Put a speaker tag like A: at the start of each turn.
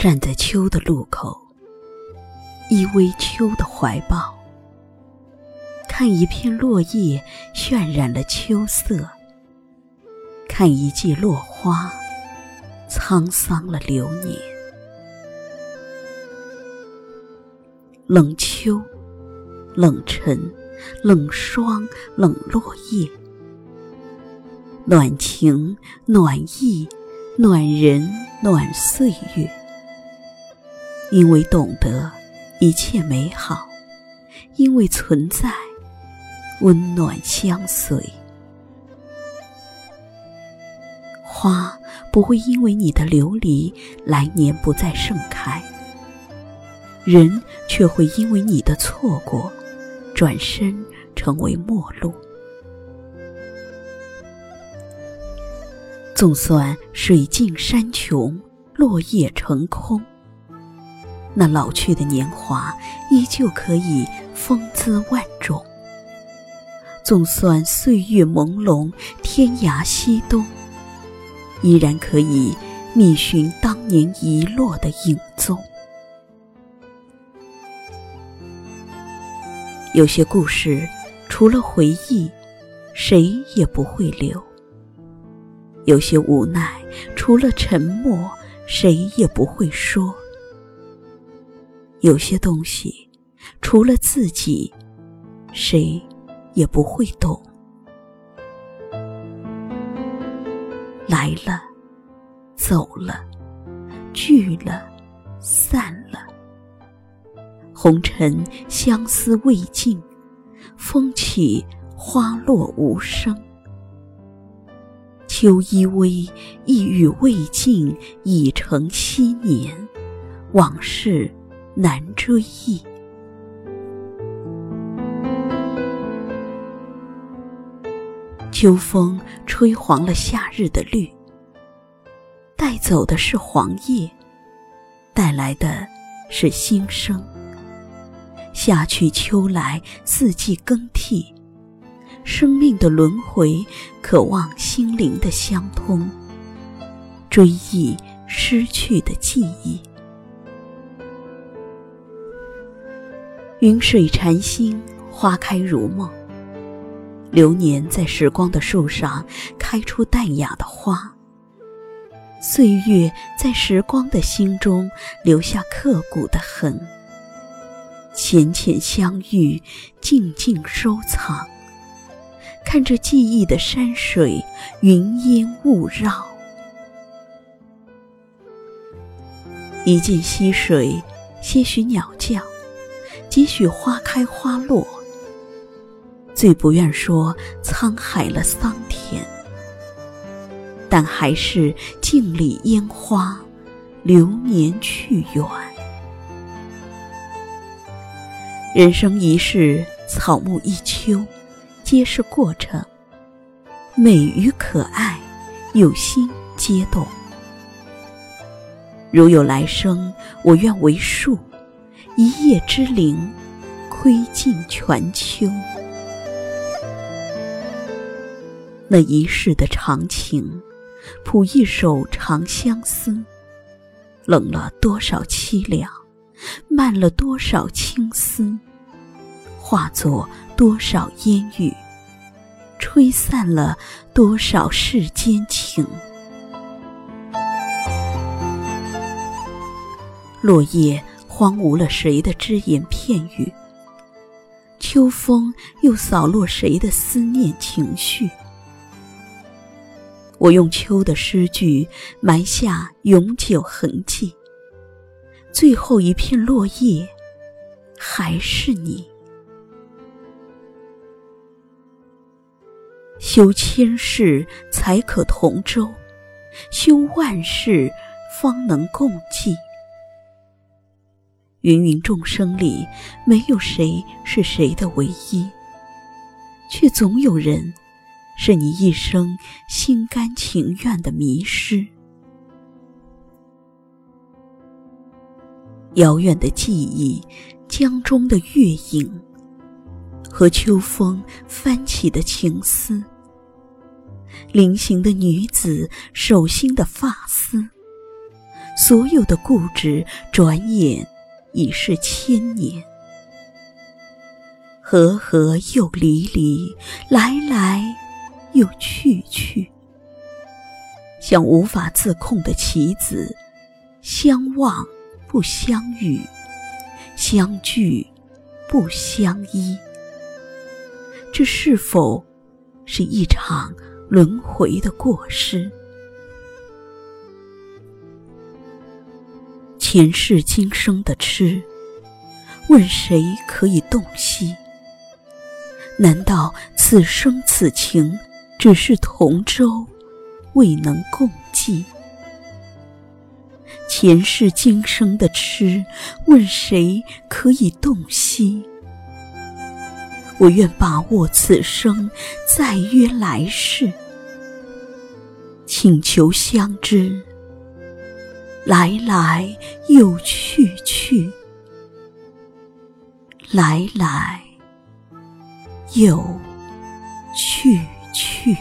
A: 站在秋的路口，依偎秋的怀抱，看一片落叶渲染了秋色，看一季落花沧桑了流年。冷秋，冷晨，冷霜，冷落叶，暖情，暖意，暖人，暖岁月。因为懂得一切美好，因为存在温暖相随。花不会因为你的流离来年不再盛开，人却会因为你的错过转身成为陌路。纵算水尽山穷，落叶成空。那老去的年华依旧可以风姿万种，纵算岁月朦胧，天涯西东，依然可以觅寻当年遗落的影踪。有些故事，除了回忆，谁也不会留；有些无奈，除了沉默，谁也不会说。有些东西，除了自己，谁也不会懂。来了，走了，聚了，散了。红尘相思未尽，风起花落无声。秋依偎，意欲未尽，已成昔年往事。难追忆。秋风吹黄了夏日的绿，带走的是黄叶，带来的是新生。夏去秋来，四季更替，生命的轮回，渴望心灵的相通，追忆失去的记忆。云水禅心，花开如梦。流年在时光的树上开出淡雅的花，岁月在时光的心中留下刻骨的痕。浅浅相遇，静静收藏，看着记忆的山水，云烟雾绕。一涧溪水，些许鸟叫。几许花开花落，最不愿说沧海了桑田，但还是镜里烟花，流年去远。人生一世，草木一秋，皆是过程。美与可爱，有心皆动。如有来生，我愿为树。一叶之灵，窥尽全秋。那一世的长情，谱一首长相思。冷了多少凄凉，漫了多少青丝，化作多少烟雨，吹散了多少世间情。落叶。荒芜了谁的只言片语？秋风又扫落谁的思念情绪？我用秋的诗句埋下永久痕迹。最后一片落叶，还是你。修千世才可同舟，修万世方能共济。芸芸众生里，没有谁是谁的唯一，却总有人是你一生心甘情愿的迷失。遥远的记忆，江中的月影，和秋风翻起的情思，临行的女子手心的发丝，所有的固执，转眼已是千年。和合又离离，来来又去去，像无法自控的棋子，相望不相遇，相聚不相依。这是否是一场轮回的过失？前世今生的痴，问谁可以洞悉？难道此生此情只是同舟，未能共济？前世今生的痴，问谁可以洞悉？我愿把握此生，再约来世，请求相知。来来又去去，来来。又去去。